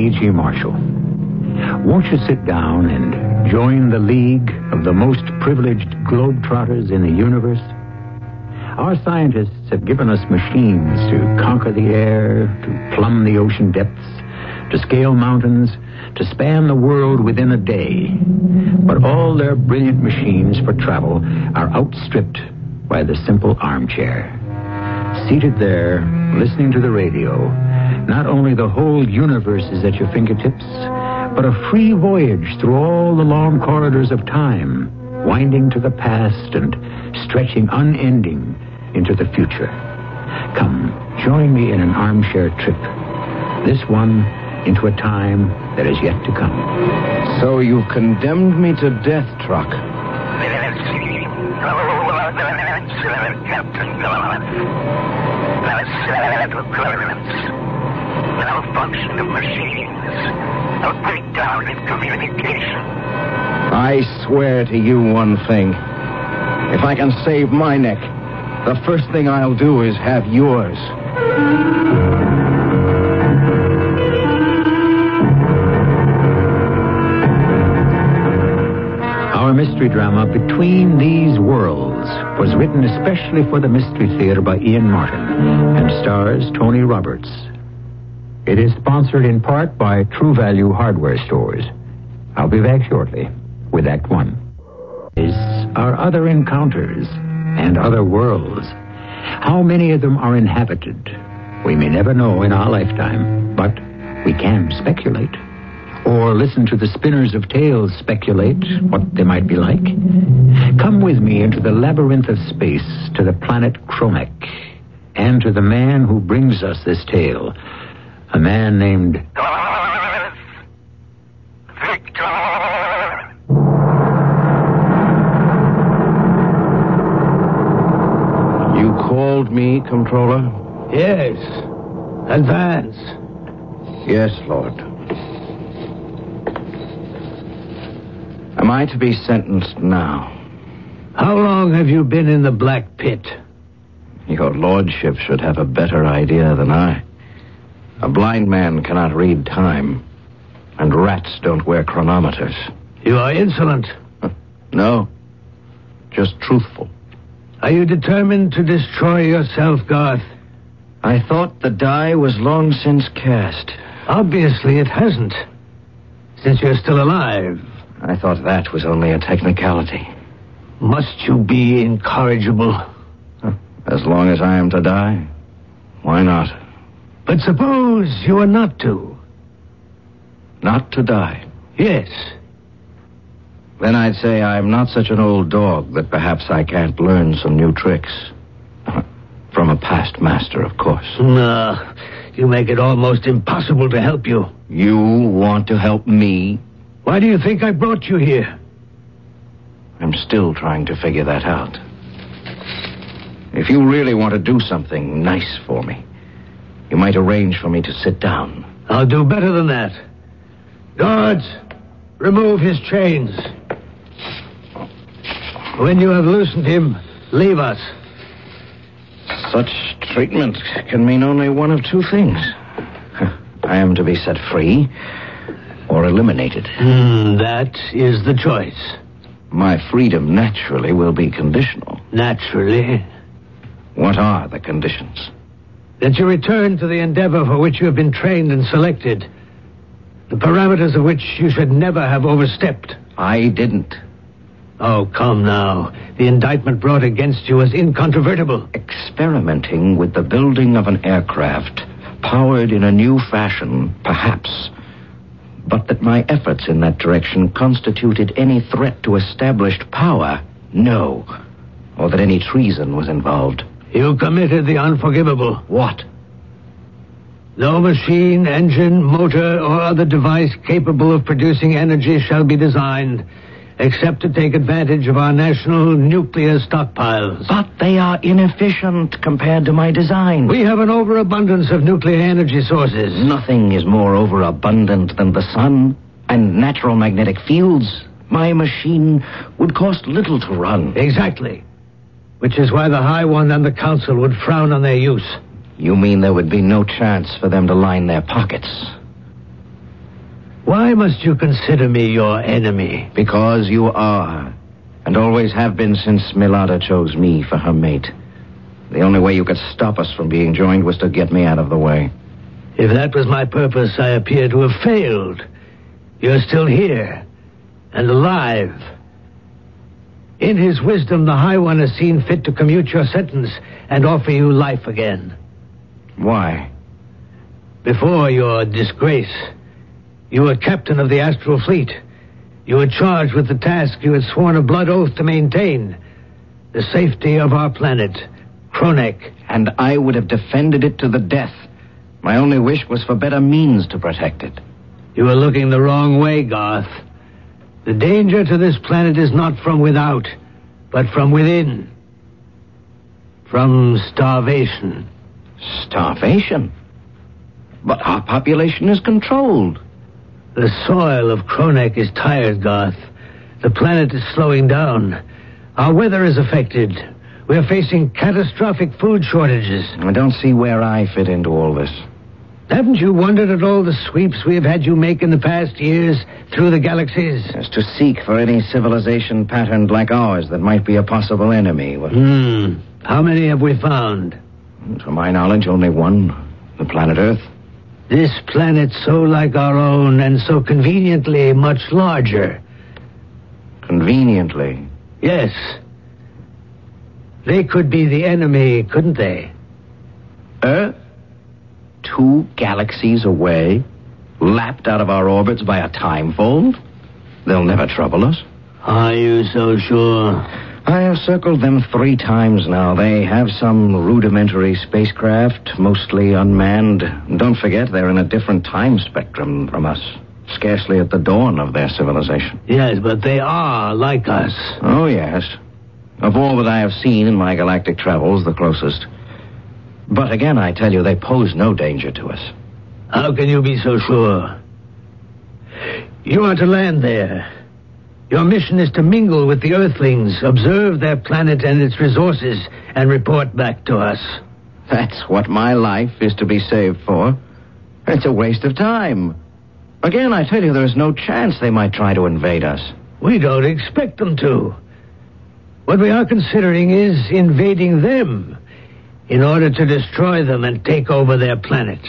E.G. Marshall. Won't you sit down and join the league of the most privileged globetrotters in the universe? Our scientists have given us machines to conquer the air, to plumb the ocean depths, to scale mountains, to span the world within a day. But all their brilliant machines for travel are outstripped by the simple armchair. Seated there, listening to the radio, not only the whole universe is at your fingertips, but a free voyage through all the long corridors of time, winding to the past and stretching unending into the future. Come, join me in an armchair trip. This one into a time that is yet to come. So you've condemned me to death, Trock. Malfunction of machines. A breakdown in communication. I swear to you one thing. If I can save my neck, the first thing I'll do is have yours. Our mystery drama, Between These Worlds, was written especially for the Mystery Theater by Ian Martin and stars Tony Roberts. It is sponsored in part by True Value Hardware Stores. I'll be back shortly with Act One. Is our other encounters and other worlds. How many of them are inhabited? We may never know in our lifetime, but we can speculate. Or listen to the spinners of tales speculate what they might be like. Come with me into the labyrinth of space to the planet Kronek and to the man who brings us this tale. A man named Victor! You called me, Controller? Yes. Advance. Yes, Lord. Am I to be sentenced now? How long have you been in the Black Pit? Your Lordship should have a better idea than I. A blind man cannot read time, and rats don't wear chronometers. You are insolent. No, just truthful. Are you determined to destroy yourself, Garth? I thought the die was long since cast. Obviously, it hasn't. Since you're still alive, I thought that was only a technicality. must you be incorrigible? As long as I am to die, why not? But suppose you are not to. Not to die. Yes. Then I'd say I'm not such an old dog that perhaps I can't learn some new tricks. From a past master, of course. No. You make it almost impossible to help you. You want to help me? Why do you think I brought you here? I'm still trying to figure that out. If you really want to do something nice for me, you might arrange for me to sit down. I'll do better than that. Guards, remove his chains. When you have loosened him, leave us. Such treatment can mean only one of two things. I am to be set free or eliminated. Hmm, that is the choice. My freedom naturally will be conditional. Naturally. What are the conditions? That you return to the endeavor for which you have been trained and selected. The parameters of which you should never have overstepped. I didn't. Oh, come now. The indictment brought against you is incontrovertible. Experimenting with the building of an aircraft, powered in a new fashion, perhaps. But that my efforts in that direction constituted any threat to established power, no. Or that any treason was involved. You committed the unforgivable. What? No machine, engine, motor, or other device capable of producing energy shall be designed, except to take advantage of our national nuclear stockpiles. But they are inefficient compared to my design. We have an overabundance of nuclear energy sources. Nothing is more overabundant than the sun and natural magnetic fields. My machine would cost little to run. Exactly. Which is why the High One and the Council would frown on their use. You mean there would be no chance for them to line their pockets? Why must you consider me your enemy? Because you are, and always have been since Milada chose me for her mate. The only way you could stop us from being joined was to get me out of the way. If that was my purpose, I appear to have failed. You're still here, and alive. In his wisdom, the High One has seen fit to commute your sentence and offer you life again. Why? Before your disgrace, you were captain of the Astral Fleet. You were charged with the task you had sworn a blood oath to maintain the safety of our planet, Kronek. And I would have defended it to the death. My only wish was for better means to protect it. You are looking the wrong way, Garth. The danger to this planet is not from without, but from within. From starvation. Starvation? But our population is controlled. The soil of Kronek is tired, Garth. The planet is slowing down. Our weather is affected. We are facing catastrophic food shortages. I don't see where I fit into all this. Haven't you wondered at all the sweeps we have had you make in the past years through the galaxies? As to seek for any civilization patterned like ours that might be a possible enemy. Hmm. How many have we found? to my knowledge, only one. The planet Earth. This planet so like our own and so conveniently much larger. Conveniently. Yes. They could be the enemy, couldn't they? Earth? Two galaxies away? Lapped out of our orbits by a time fold? They'll never trouble us. Are you so sure? I have circled them three times now. They have some rudimentary spacecraft, mostly unmanned. Don't forget, they're in a different time spectrum from us. Scarcely at the dawn of their civilization. Yes, but they are like us. Oh, yes. Of all that I have seen in my galactic travels, the closest. But again, I tell you, they pose no danger to us. How can you be so sure? You are to land there. Your mission is to mingle with the Earthlings, observe their planet and its resources, and report back to us. That's what my life is to be saved for. It's a waste of time. Again, I tell you, there's no chance they might try to invade us. We don't expect them to. What we are considering is invading them in order to destroy them and take over their planet.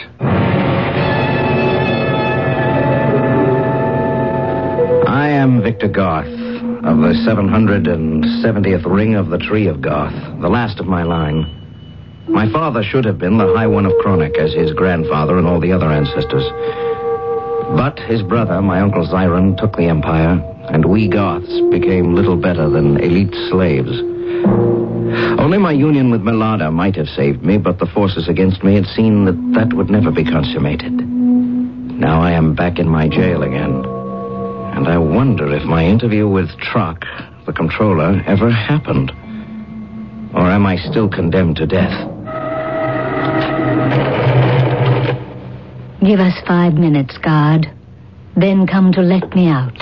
I am Victor Garth of the 770th ring of the Tree of Garth, the last of my line. My father should have been the High One of Kronek, as his grandfather and all the other ancestors. But his brother, my Uncle Zyron, took the Empire, and we Garths became little better than elite slaves. Only my union with Milada might have saved me, but the forces against me had seen that that would never be consummated. Now I am back in my jail again. And I wonder if my interview with Trock, the controller, ever happened. Or am I still condemned to death? Give us five minutes, guard. Then come to let me out.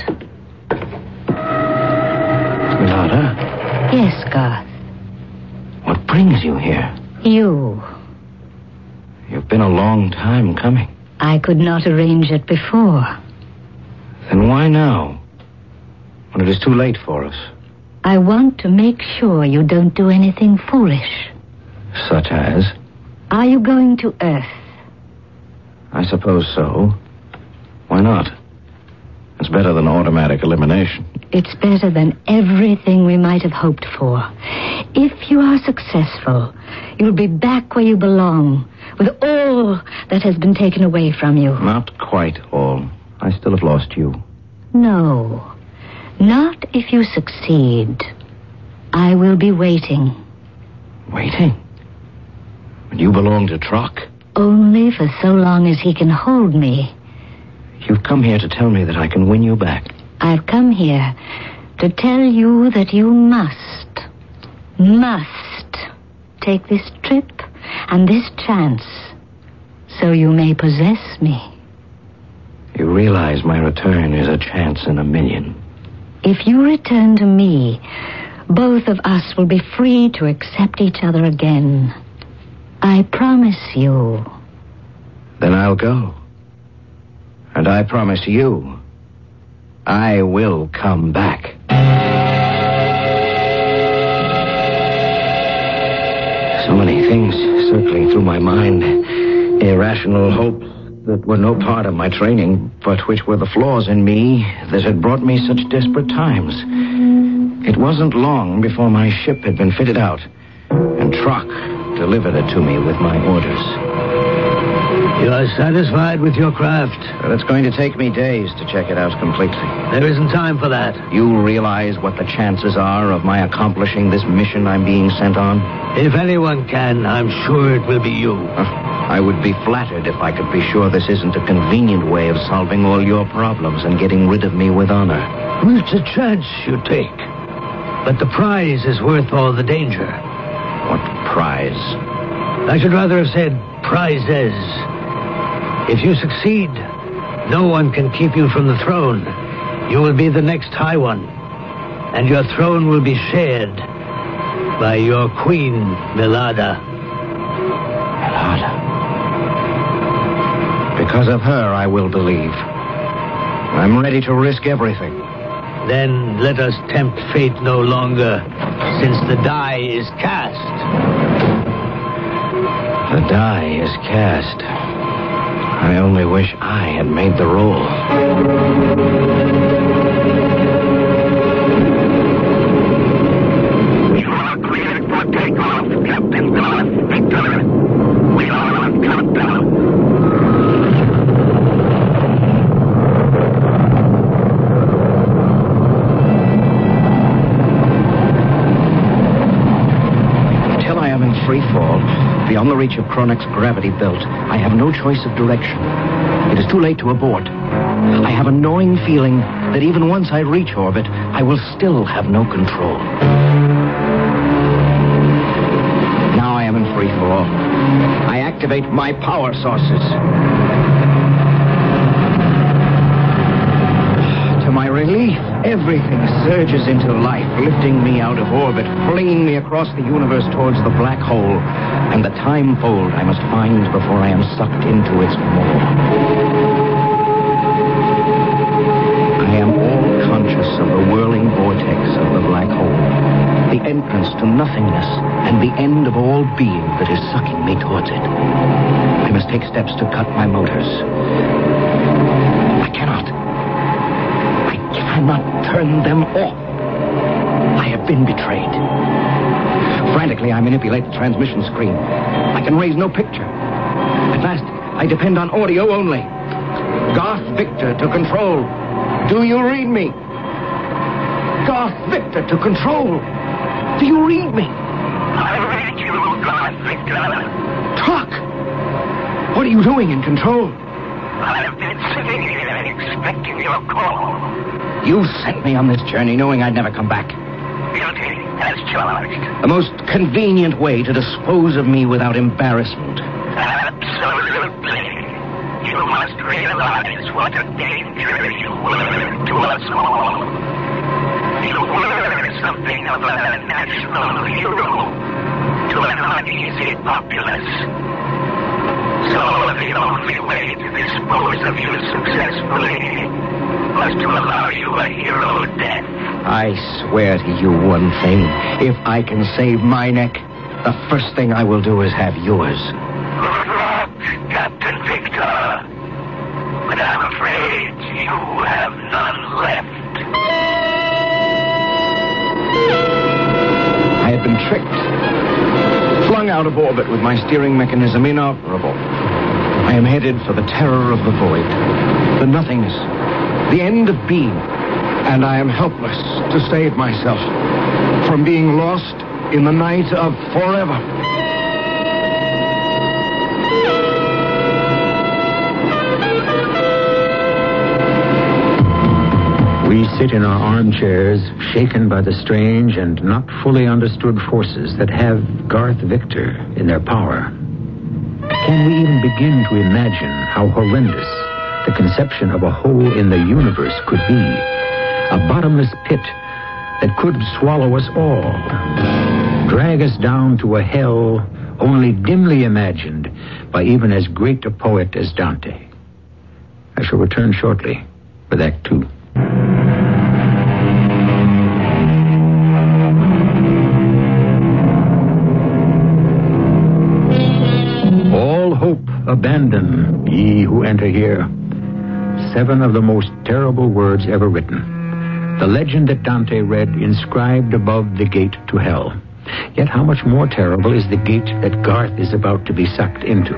Milada, Yes, Garth. what brings you here? You. You've been a long time coming. I could not arrange it before. Then why now? When it is too late for us. I want to make sure you don't do anything foolish. Such as? Are you going to Earth? I suppose so. Why not? It's better than automatic elimination. It's better than everything we might have hoped for. If you are successful, you'll be back where you belong, with all that has been taken away from you. Not quite all. I still have lost you. No, not if you succeed. I will be waiting. Waiting. But you belong to Trock. only for so long as he can hold me. You've come here to tell me that I can win you back. I've come here to tell you that you must, must take this trip and this chance so you may possess me. You realize my return is a chance in a million. If you return to me, both of us will be free to accept each other again. I promise you. Then I'll go. And I promise you, I will come back. So many things circling through my mind. Irrational hopes that were no part of my training, but which were the flaws in me that had brought me such desperate times. It wasn't long before my ship had been fitted out, and Trock delivered it to me with my orders. You are satisfied with your craft? But it's going to take me days to check it out completely. There isn't time for that. You realize what the chances are of my accomplishing this mission I'm being sent on? If anyone can, I'm sure it will be you. I would be flattered if I could be sure this isn't a convenient way of solving all your problems and getting rid of me with honor. It's a chance you take. But the prize is worth all the danger. What prize? I should rather have said prizes. If you succeed, no one can keep you from the throne. You will be the next High One. And your throne will be shared by your queen, Milada. Milada. Because of her, I will believe. I'm ready to risk everything. Then let us tempt fate no longer, since the die is cast. The die is cast. I only wish I had made the roll. Beyond the reach of Kronek's gravity belt, I have no choice of direction. It is too late to abort. I have a gnawing feeling that even once I reach orbit, I will still have no control. Now I am in free fall. I activate my power sources. Everything surges into life, lifting me out of orbit, flinging me across the universe towards the black hole and the time fold I must find before I am sucked into its maw. I am all conscious of the whirling vortex of the black hole, the entrance to nothingness, and the end of all being that is sucking me towards it. I must take steps to cut my motors. I cannot. Cannot turn them off. I have been betrayed. Frantically, I manipulate the transmission screen. I can raise no picture. At last, I depend on audio only. Garth Victor to control. Do you read me? Garth Victor to control. Do you read me? I read you, Garth Victor. Trock! What are you doing in control? I've been sitting here expecting your call. You sent me on this journey knowing I'd never come back. Guilty as charged. The most convenient way to dispose of me without embarrassment. Absolutely. You must realize what a danger you were to us all. You were something of a national hero to an uneasy populace. So the only way to dispose of you successfully was to allow you a hero death. I swear to you one thing. If I can save my neck, the first thing I will do is have yours. Good luck, Captain Victor. But I'm afraid you have none left. I had been tricked. Flung out of orbit with my steering mechanism inoperable. I am headed for the terror of the void, the nothingness, the end of being, and I am helpless to save myself from being lost in the night of forever. We sit in our armchairs, shaken by the strange and not fully understood forces that have Garth Victor in their power. Can we even begin to imagine how horrendous the conception of a hole in the universe could be? A bottomless pit that could swallow us all, drag us down to a hell only dimly imagined by even as great a poet as Dante. I shall return shortly with Act Two. All hope abandon, ye who enter here. Seven of the most terrible words ever written. The legend that Dante read inscribed above the gate to hell. Yet how much more terrible is the gate that Garth is about to be sucked into.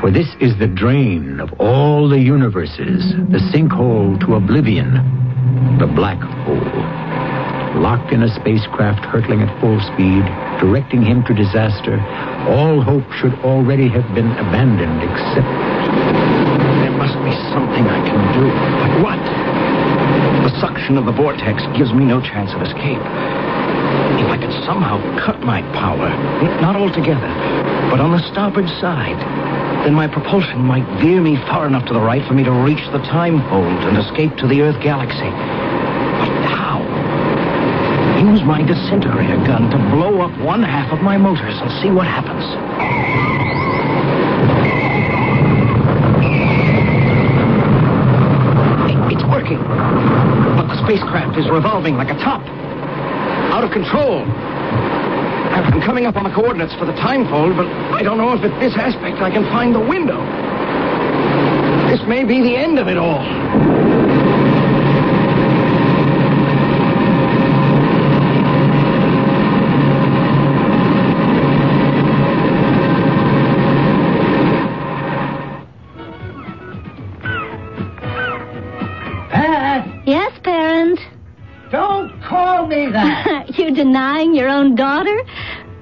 For this is the drain of all the universes, the sinkhole to oblivion, the black hole. Locked in a spacecraft hurtling at full speed, directing him to disaster, all hope should already have been abandoned except. There must be something I can do. But what? The suction of the vortex gives me no chance of escape. If I could somehow cut my power, not altogether, but on the starboard side, then my propulsion might veer me far enough to the right for me to reach the time fold and escape to the Earth galaxy. But how? Use my disintegrator gun to blow up one half of my motors and see what happens. Revolving like a top. Out of control. I'm coming up on the coordinates for the time fold, but I don't know if at this aspect I can find the window. This may be the end of it all. Denying your own daughter?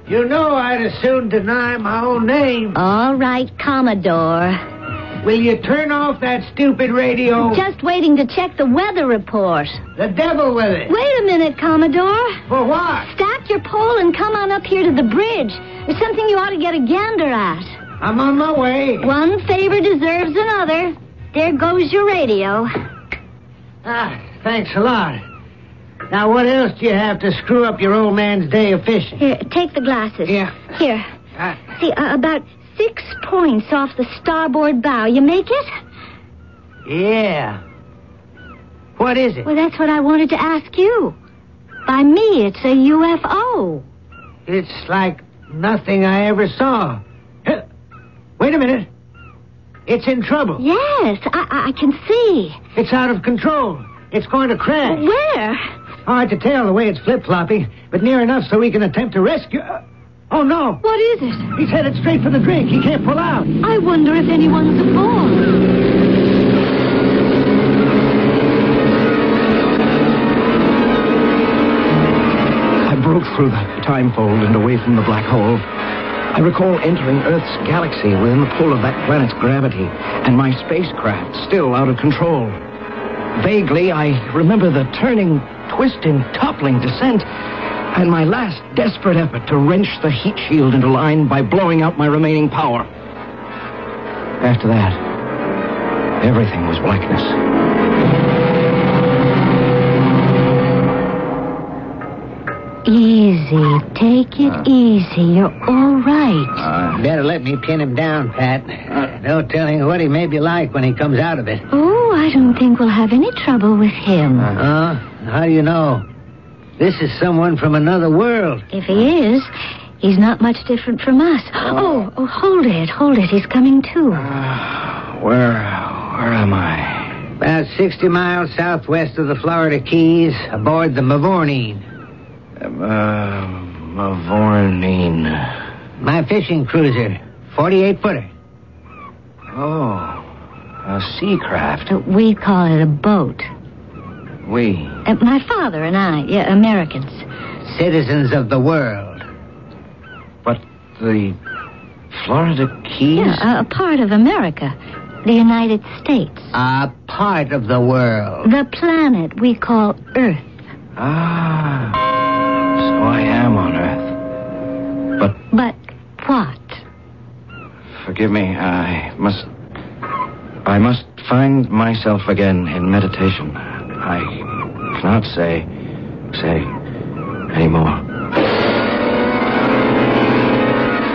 you know I'd as soon deny my own name. All right, Commodore. Will you turn off that stupid radio? Just waiting to check the weather report. The devil with it. Wait a minute, Commodore. For what? Stack your pole and come on up here to the bridge. There's something you ought to get a gander at. I'm on my way. One favor deserves another. There goes your radio. Ah, thanks a lot. Now, what else do you have to screw up your old man's day of fishing? Here, take the glasses. Yeah. Here. Ah, See, uh, about six points off the starboard bow. You make it? yeah. What is it? Well, that's what I wanted to ask you. By me, it's a UFO. It's like nothing I ever saw. Wait a minute. It's in trouble. Yes, I, I can see. It's out of control. It's going to crash. Where? Hard to tell the way it's flip-flopping, but near enough so we can attempt to rescue. Uh, oh, no. What is it? He's headed straight for the drink. He can't pull out. I wonder if anyone's aboard. I broke through the time fold and away from the black hole. I recall entering Earth's galaxy within the pull of that planet's gravity, and my spacecraft still out of control. Vaguely, I remember the turning, twisting, toppling descent, and my last desperate effort to wrench the heat shield into line by blowing out my remaining power. After that, everything was blackness. Easy. Take it uh. easy. You're all right. Uh, better let me pin him down, Pat. Uh. No telling what he may be like when he comes out of it. Oh, I don't think we'll have any trouble with him. Huh? How do you know? This is someone from another world. If he is, he's not much different from us. Oh, oh, hold it, hold it. He's coming too. Where, where am I? About 60 miles southwest of the Florida Keys, aboard the Mavourneen. Uh, Mavourneen. My fishing cruiser, 48 footer. Oh, a sea craft. Uh, We call it a boat. We. Uh, my father and I, yeah, Americans. Citizens of the world. But the Florida Keys? Yeah, a, a part of America. the United States. A part of the world. The planet we call Earth. Ah, so I am on Earth. But But what? forgive me, I must. I must find myself again in meditation. I cannot say. say anymore.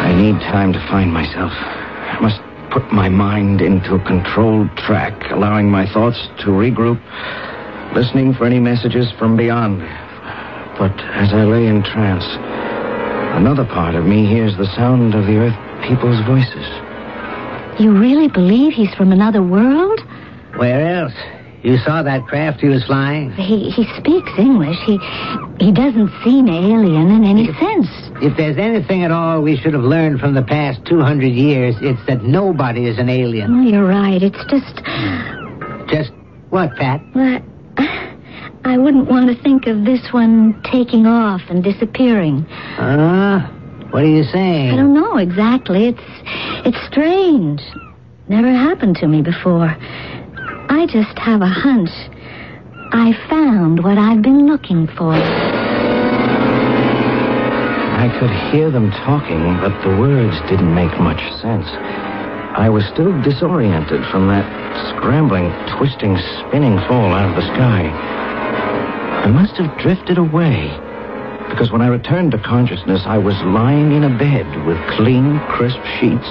I need time to find myself. I must put my mind into a controlled track, allowing my thoughts to regroup, listening for any messages from beyond. But as I lay in trance, another part of me hears the sound of the earth people's voices. You really believe he's from another world? Where else? You saw that craft he was flying? He he speaks English. He he doesn't seem alien in any sense. If there's anything at all we should have learned from the past 200 years, it's that nobody is an alien. Oh, you're right. It's just Just what, Pat? well, I wouldn't want to think of this one taking off and disappearing. Uh, what are you saying? I don't know exactly. It's it's strange. Never happened to me before. I just have a hunch. I found what I've been looking for. I could hear them talking, but the words didn't make much sense. I was still disoriented from that scrambling, twisting, spinning fall out of the sky. I must have drifted away, because when I returned to consciousness, I was lying in a bed with clean, crisp sheets,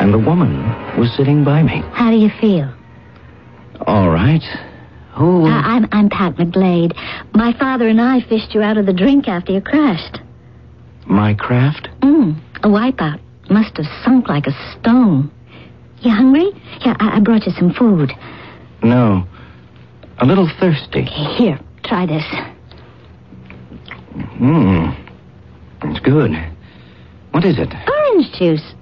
and the woman was sitting by me. How do you feel? All right. Who? Uh, I'm I'm Pat McGlade. My father and I fished you out of the drink after you crashed. My craft? Mm, a wipeout. Must have sunk like a stone. You hungry? Yeah, I, I brought you some food. No. A little thirsty. Here, try this. Hmm. It's good. What is it? Orange juice.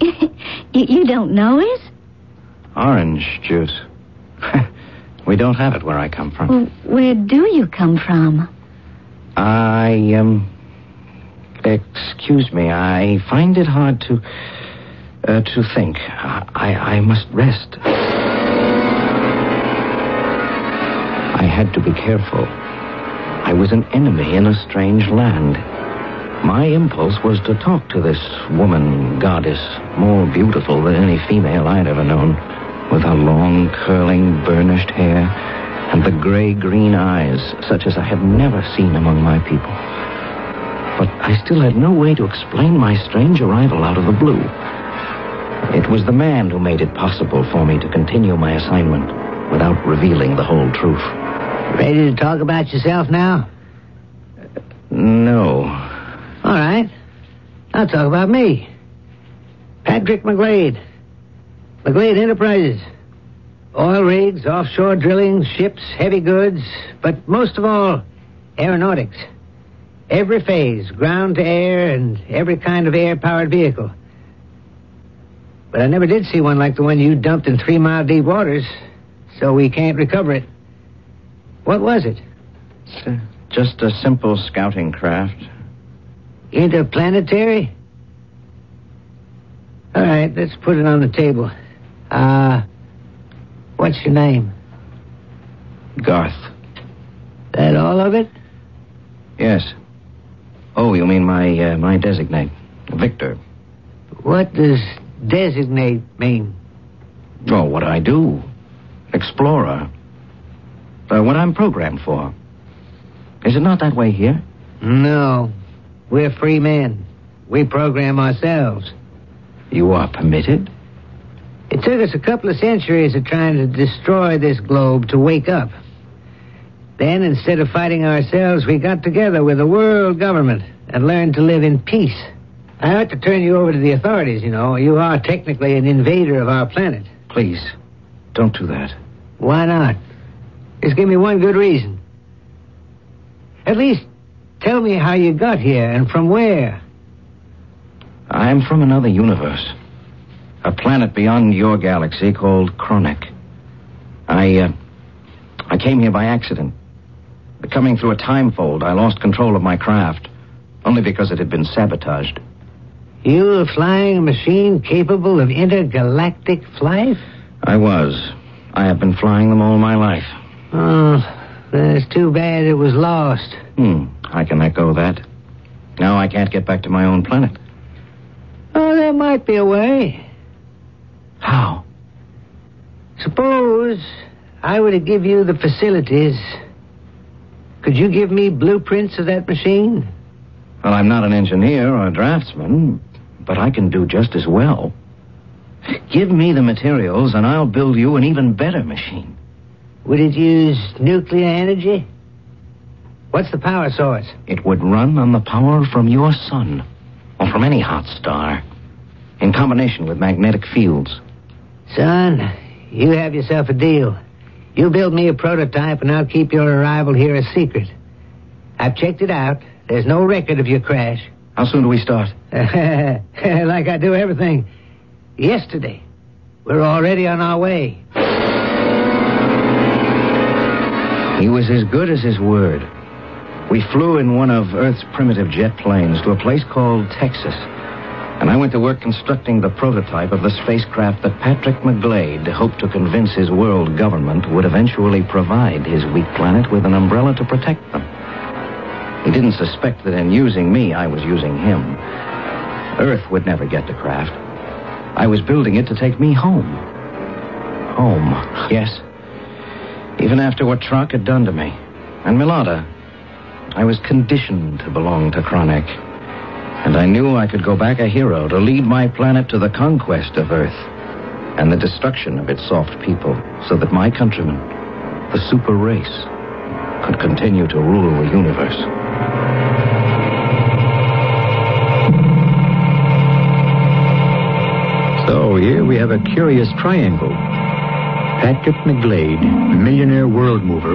you, you don't know it? Orange juice. we don't have it where I come from. Well, where do you come from? I, um. Excuse me, I find it hard to. Uh, to think. I, I must rest. I had to be careful. I was an enemy in a strange land. My impulse was to talk to this woman goddess, more beautiful than any female I'd ever known, with her long, curling, burnished hair and the gray green eyes, such as I had never seen among my people. But I still had no way to explain my strange arrival out of the blue. It was the man who made it possible for me to continue my assignment without revealing the whole truth. Ready to talk about yourself now? No. All right. I'll talk about me. Patrick McGlade. McGlade Enterprises. Oil rigs, offshore drilling, ships, heavy goods, but most of all, aeronautics. Every phase, ground to air, and every kind of air powered vehicle. But I never did see one like the one you dumped in three mile deep waters, so we can't recover it. What was it? Uh, just a simple scouting craft. Interplanetary? All right, let's put it on the table. Uh, what's your name? Garth. That all of it? Yes. Oh, you mean my uh, my designate, Victor? What does designate mean? Oh, what I do, explorer. Uh, what I'm programmed for. Is it not that way here? No. We're free men. We program ourselves. You are permitted. It took us a couple of centuries of trying to destroy this globe to wake up. Then, instead of fighting ourselves, we got together with the world government and learned to live in peace. I ought to turn you over to the authorities, you know. You are technically an invader of our planet. Please, don't do that. Why not? Just give me one good reason. At least tell me how you got here and from where. I'm from another universe. A planet beyond your galaxy called Kronek. I, uh, I came here by accident. Coming through a time fold, I lost control of my craft, only because it had been sabotaged. You a flying a machine capable of intergalactic flight? I was. I have been flying them all my life. Oh, that's too bad it was lost. Hmm, I can echo that. Now I can't get back to my own planet. Oh, there might be a way. How? Suppose I were to give you the facilities. Could you give me blueprints of that machine? Well, I'm not an engineer or a draftsman, but I can do just as well. Give me the materials, and I'll build you an even better machine. Would it use nuclear energy? What's the power source? It would run on the power from your sun, or from any hot star, in combination with magnetic fields. Son, you have yourself a deal. You build me a prototype, and I'll keep your arrival here a secret. I've checked it out. There's no record of your crash. How soon do we start? like I do everything. Yesterday. We're already on our way. He was as good as his word. We flew in one of Earth's primitive jet planes to a place called Texas. And I went to work constructing the prototype of the spacecraft that Patrick McGlade hoped to convince his world government would eventually provide his weak planet with an umbrella to protect them. He didn't suspect that in using me, I was using him. Earth would never get the craft. I was building it to take me home. Home, yes. Even after what Trock had done to me. And Milada. I was conditioned to belong to Kronek. And I knew I could go back a hero to lead my planet to the conquest of Earth and the destruction of its soft people so that my countrymen, the super race, could continue to rule the universe. So here we have a curious triangle. Patrick McGlade, millionaire world mover,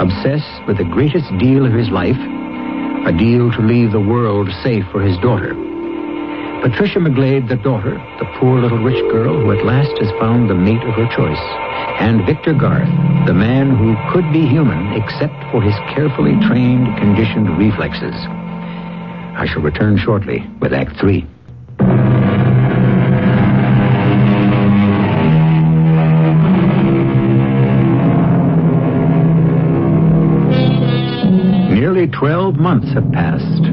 obsessed with the greatest deal of his life, a deal to leave the world safe for his daughter. Patricia McGlade, the daughter, the poor little rich girl who at last has found the mate of her choice. And Victor Garth, the man who could be human except for his carefully trained, conditioned reflexes. I shall return shortly with Act Three. Months have passed,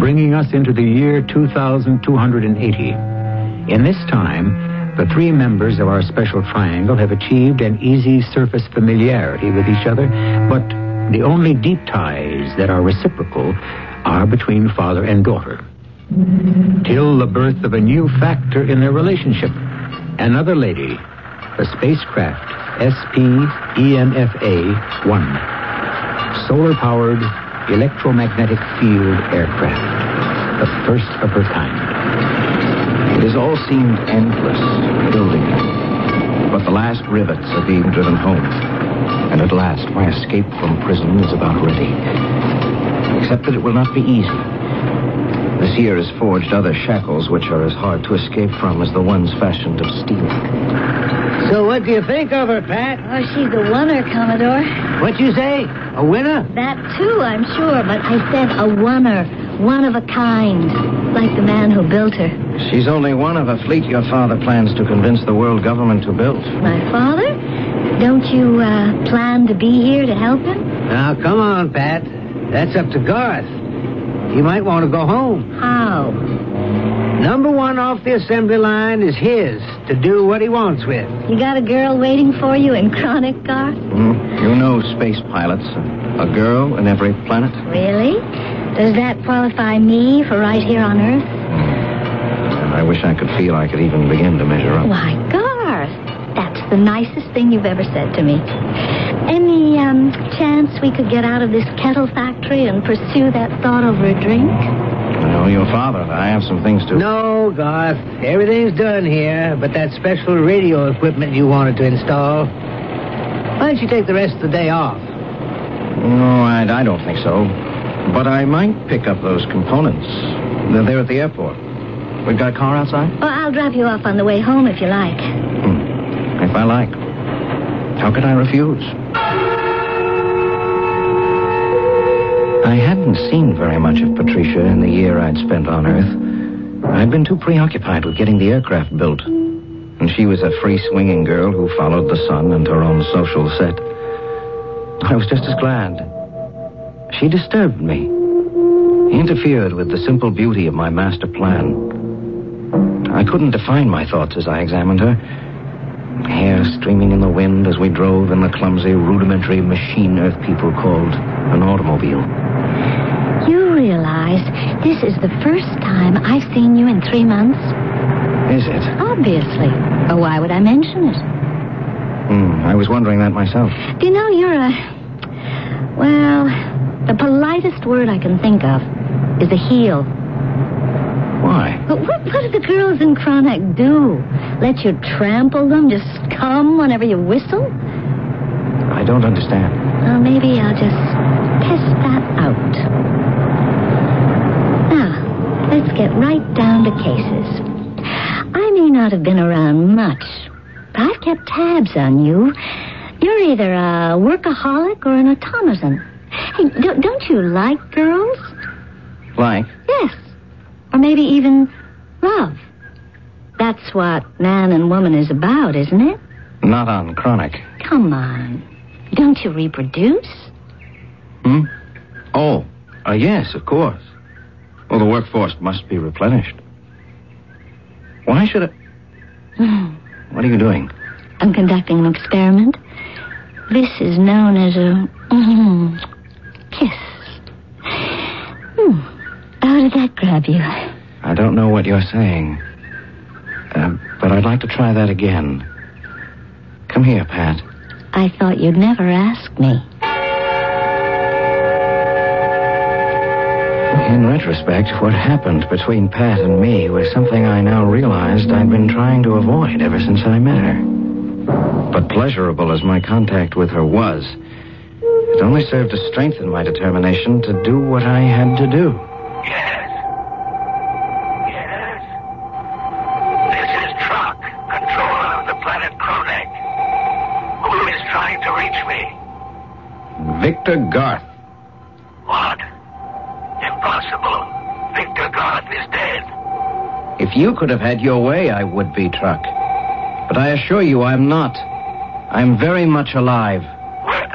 bringing us into the year 2280. In this time, the three members of our special triangle have achieved an easy surface familiarity with each other, but the only deep ties that are reciprocal are between father and daughter. Till the birth of a new factor in their relationship. Another lady, the spacecraft SP-EMFA 1 solar powered electromagnetic field aircraft, the first of her kind. It has all seemed endless, building. But the last rivets are being driven home. And at last, my escape from prison is about ready. Except that it will not be easy. This year has forged other shackles which are as hard to escape from as the ones fashioned of steel. So what do you think of her, Pat? Oh, she's a winner, Commodore. What you say? A winner? That too, I'm sure, but I said a winner. one of a kind, like the man who built her. She's only one of a fleet your father plans to convince the world government to build. My father? Don't you uh, plan to be here to help him? Now, come on, Pat. That's up to Garth. He might want to go home. How? Number one off the assembly line is his to do what he wants with. You got a girl waiting for you in Kronek, Garth? Hmm? You know space pilots. A girl in every planet. Really? Does that qualify me for right here on Earth? And I wish I could feel I could even begin to measure up. Why, Garth, that's the nicest thing you've ever said to me. Any um, chance we could get out of this kettle factory and pursue that thought over a drink? I know your father. and I have some things to. No, Garth. Everything's done here, but that special radio equipment you wanted to install. Why don't you take the rest of the day off? No, I, I don't think so. But I might pick up those components. They're there at the airport. We've got a car outside? Well, I'll drop you off on the way home if you like. Hmm. If I like. How could I refuse? I hadn't seen very much of Patricia in the year I'd spent on Earth. I'd been too preoccupied with getting the aircraft built. and she was a free swinging girl who followed the sun and her own social set. I was just as glad. She disturbed me, interfered with the simple beauty of my master plan. I couldn't define my thoughts as I examined her. Hair streaming in the wind as we drove in the clumsy, rudimentary machine Earth people called an automobile. You realize this is the first time I've seen you in three months? Is it? Obviously. Or why would I mention it? Hmm, I was wondering that myself. Do you know you're a. Well, the politest word I can think of is a heel. Why? But what, what do the girls in Kronek do? Let you trample them? Just come whenever you whistle? I don't understand. Well, maybe I'll just test that out. Now, let's get right down to cases. I may not have been around much, but I've kept tabs on you. You're either a workaholic or an automaton. Hey, don't, don't you like girls? Like? Or maybe even love. That's what man and woman is about, isn't it? Not on Kronek. Come on. Don't you reproduce? Hmm? Oh, uh, yes, of course. Well, the workforce must be replenished. Why should I... What are you doing? I'm conducting an experiment. This is known as a mm, kiss. Hmm. How did that grab you? I don't know what you're saying. Uh, but I'd like to try that again. Come here, Pat. I thought you'd never ask me. In retrospect, what happened between Pat and me was something I now realized I'd been trying to avoid ever since I met her. But pleasurable as my contact with her was, it only served to strengthen my determination to do what I had to do. If you could have had your way, I would be, Trock. But I assure you I'm not. I'm very much alive. Where?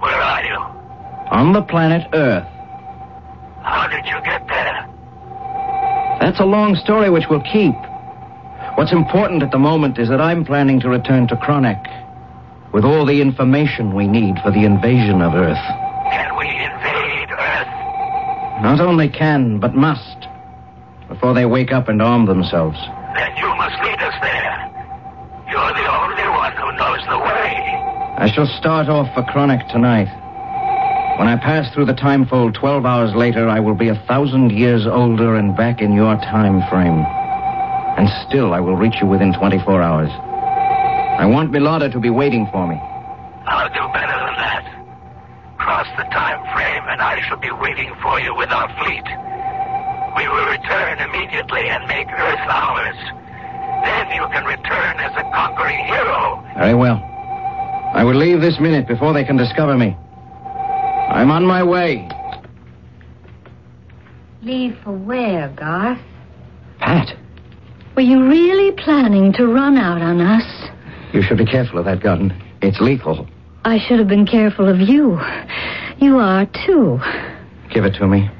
Where are you? On the planet Earth. How did you get there? That's a long story which we'll keep. What's important at the moment is that I'm planning to return to Kronek with all the information we need for the invasion of Earth. Can we invade Earth? Not only can, but must, before they wake up and arm themselves. Then you must lead us there. You're the only one who knows the way. I shall start off for Kronek tonight. When I pass through the time fold 12 hours later, I will be a thousand years older and back in your time frame. And still, I will reach you within 24 hours. I want Milada to be waiting for me. I'll do better than that. Cross the time frame and I shall be waiting for you with our fleet. We will return immediately and make Earth ours. Then you can return as a conquering hero. Very well. I will leave this minute before they can discover me. I'm on my way. Leave for where, Garth? Pat, Were you really planning to run out on us? you should be careful of that gun. It's lethal. I should have been careful of you. You are, too. Give it to me.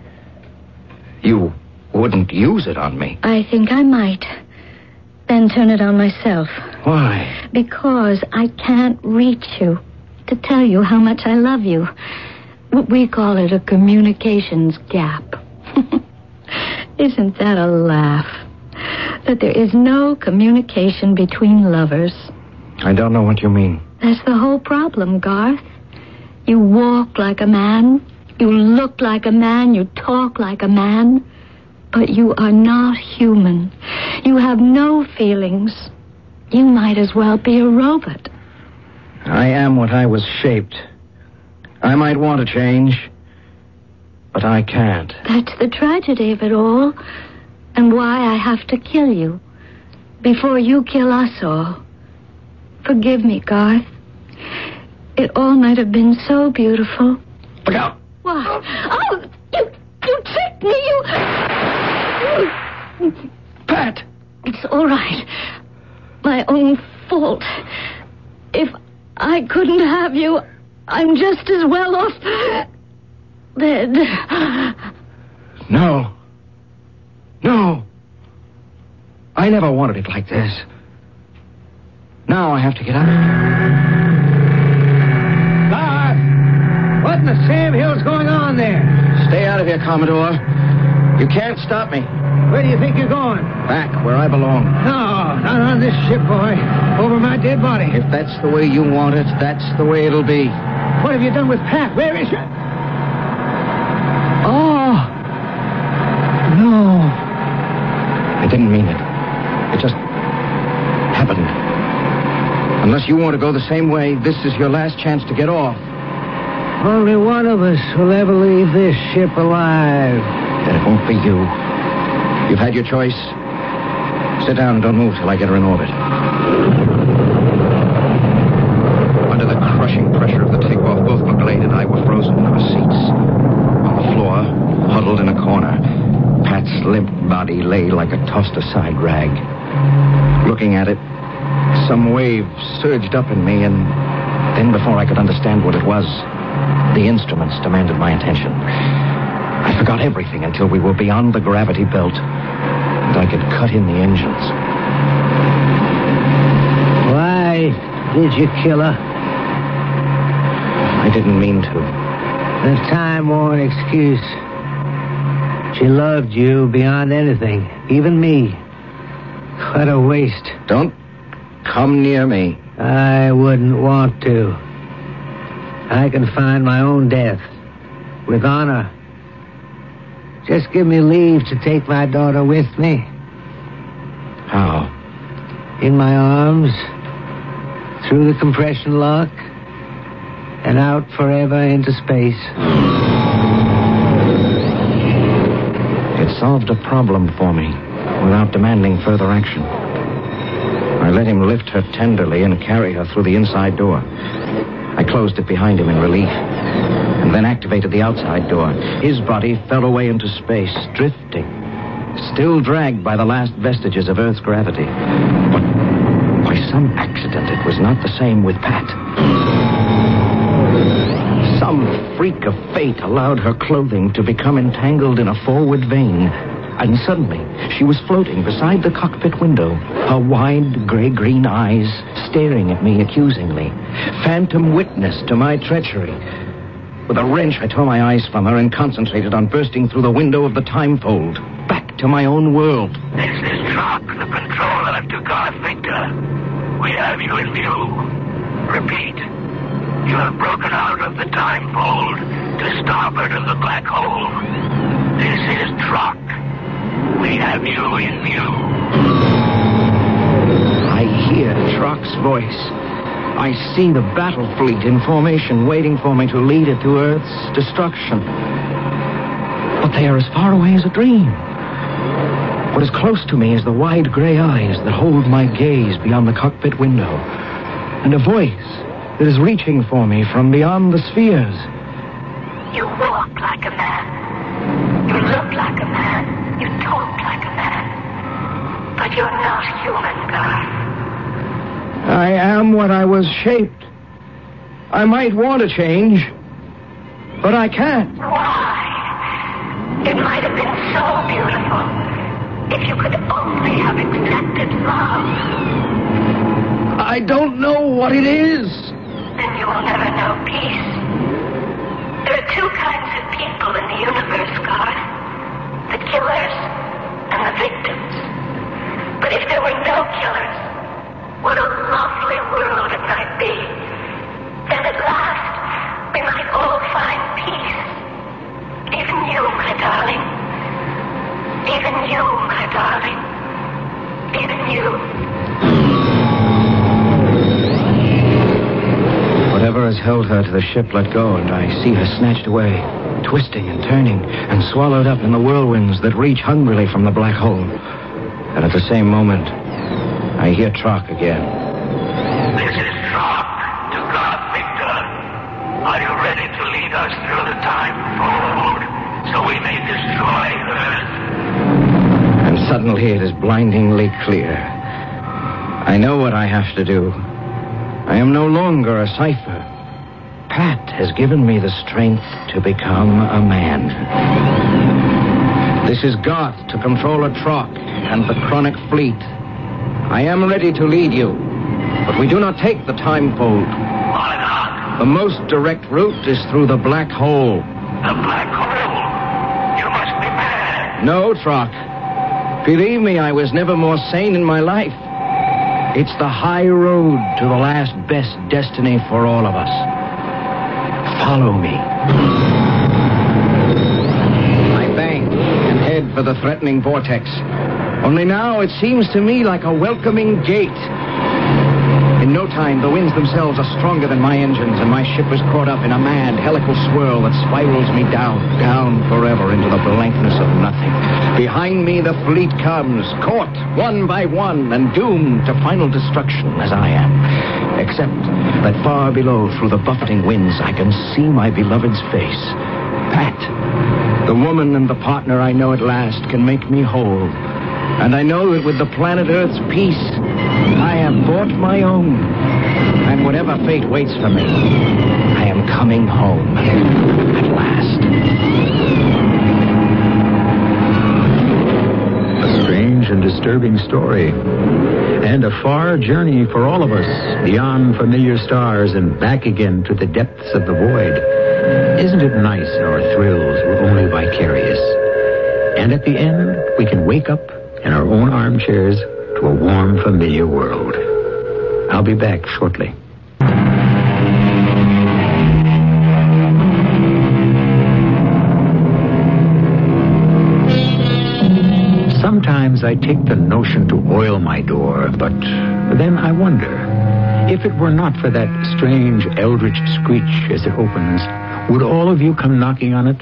You wouldn't use it on me. I think I might. Then turn it on myself. Why? Because I can't reach you to tell you how much I love you. We call it a communications gap. Isn't that a laugh? That there is no communication between lovers. I don't know what you mean. That's the whole problem, Garth. You walk like a man, you look like a man, you talk like a man, but you are not human. You have no feelings. You might as well be a robot. I am what I was shaped. I might want to change, but I can't. That's the tragedy of it all, and why I have to kill you before you kill us all. Forgive me, Garth. It all might have been so beautiful. Look out! What? Oh, you, you tricked me, you... Pat! It's all right. my own fault. If I couldn't have you, I'm just as well off dead. No. No. I never wanted it like this. Now I have to get out. Bob! What in the Sam Hill's going on there? Stay out of here, Commodore. You can't stop me. Where do you think you're going? Back where I belong. No, not on this ship, boy. Over my dead body. If that's the way you want it, that's the way it'll be. What have you done with Pat? Where is she? Oh. No. I didn't mean it. It just happened. Unless you want to go the same way, this is your last chance to get off. Only one of us will ever leave this ship alive. Then it won't be you. You've had your choice. Sit down and don't move till I get her in orbit. Under the crushing pressure of the takeoff, both McGlade and I were frozen in our seats. On the floor, huddled in a corner, Pat's limp body lay like a tossed aside rag. Looking at it, some wave surged up in me, and then before I could understand what it was, the instruments demanded my attention. I forgot everything until we were beyond the gravity belt, and I could cut in the engines. Why did you kill her? I didn't mean to. The time-worn excuse. She loved you beyond anything, even me. What a waste. Don't come near me. I wouldn't want to. I can find my own death with honor. Just give me leave to take my daughter with me How? in my arms, through the compression lock, and out forever into space. It solved a problem for me without demanding further action. I let him lift her tenderly and carry her through the inside door. I closed it behind him in relief, and then activated the outside door. His body fell away into space, drifting, still dragged by the last vestiges of Earth's gravity. But by some accident, it was not the same with Pat. Some freak of fate allowed her clothing to become entangled in a forward vane. And suddenly, she was floating beside the cockpit window, her wide gray green eyes staring at me accusingly. Phantom witness to my treachery. With a wrench, I tore my eyes from her and concentrated on bursting through the window of the time fold, back to my own world. This is Trock, the controller to Garth Victor. We have you in view. Repeat. You have broken out of the time fold to starboard of the black hole. This is Trock. We have you in view. I hear Trock's voice. I see the battle fleet in formation waiting for me to lead it to Earth's destruction. But they are as far away as a dream. What is close to me is the wide gray eyes that hold my gaze beyond the cockpit window, and a voice that is reaching for me from beyond the spheres. You walk like a man. You look like a man. You talk like a man. But you're not human, Garth. I am what I was shaped. I might want to change, but I can't. Why? It might have been so beautiful if you could only have accepted love. I don't know what it is. Then you will never know peace. There are two kinds of people in the universe, Garth. The killers and the victims. But if there were no killers, what a lovely world it might be. Then at last, we might all find peace. Even you, my darling. Even you, my darling. Even you. Whatever has held her to the ship let go, and I see her snatched away, twisting and turning, and swallowed up in the whirlwinds that reach hungrily from the black hole. And at the same moment, I hear Trock again. This is Trock to Garth Victor. Are you ready to lead us through the time fold so we may destroy Earth? And suddenly it is blindingly clear. I know what I have to do. I am no longer a cipher. Pat has given me the strength to become a man. This is Garth to control a Trock and the Kronek fleet. I am ready to lead you, but we do not take the time fold. The most direct route is through the black hole. The black hole. You must be mad. No, Trock. Believe me, I was never more sane in my life. It's the high road to the last best destiny for all of us. Follow me. I bank and head for the threatening vortex. Only now it seems to me like a welcoming gate. In no time, the winds themselves are stronger than my engines, and my ship is caught up in a mad, helical swirl that spirals me down, down forever into the blankness of nothing. Behind me, the fleet comes, caught one by one, and doomed to final destruction as I am. Except that far below, through the buffeting winds, I can see my beloved's face. Pat, the woman and the partner I know at last, can make me whole. And I know that with the planet Earth's peace, I have bought my own. And whatever fate waits for me, I am coming home at last. A strange and disturbing story. And a far journey for all of us, beyond familiar stars and back again to the depths of the void. Isn't it nice our thrills were only vicarious? And at the end, we can wake up in our own armchairs to a warm, familiar world. I'll be back shortly. Sometimes I take the notion to oil my door, but then I wonder if it were not for that strange eldritch screech as it opens, would all of you come knocking on it?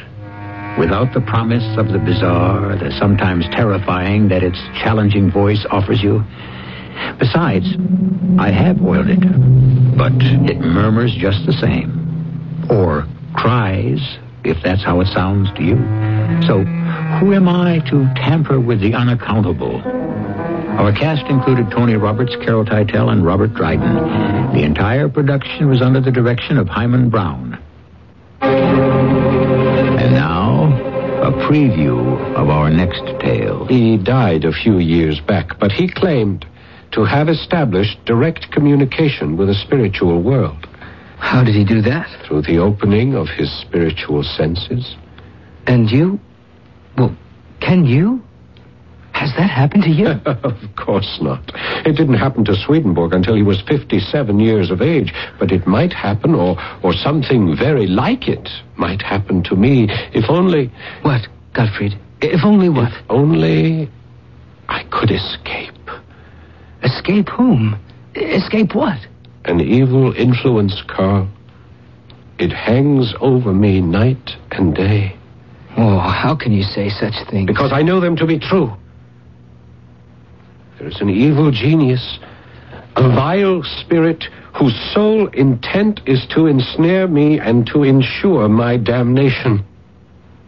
Without the promise of the bizarre, the sometimes terrifying that its challenging voice offers you? Besides, I have oiled it, but it murmurs just the same. Or cries, if that's how it sounds to you. So, who am I to tamper with the unaccountable? Our cast included Tony Roberts, Carol Teitel, and Robert Dryden. The entire production was under the direction of Himan Brown. And now, a preview of our next tale. He died a few years back, but he claimed to have established direct communication with the spiritual world How did he do that? through the opening of his spiritual senses. And you? Well, can you? Has that happened to you? of course not. It didn't happen to Swedenborg until he was 57 years of age, but it might happen, or, or something very like it might happen to me, if only, what, Gottfried? If only what? if only I could escape. Escape whom? Escape what? An evil influence, Carl. It hangs over me night and day. Oh, how can you say such things? Because I know them to be true. There is an evil genius, a vile spirit whose sole intent is to ensnare me and to ensure my damnation.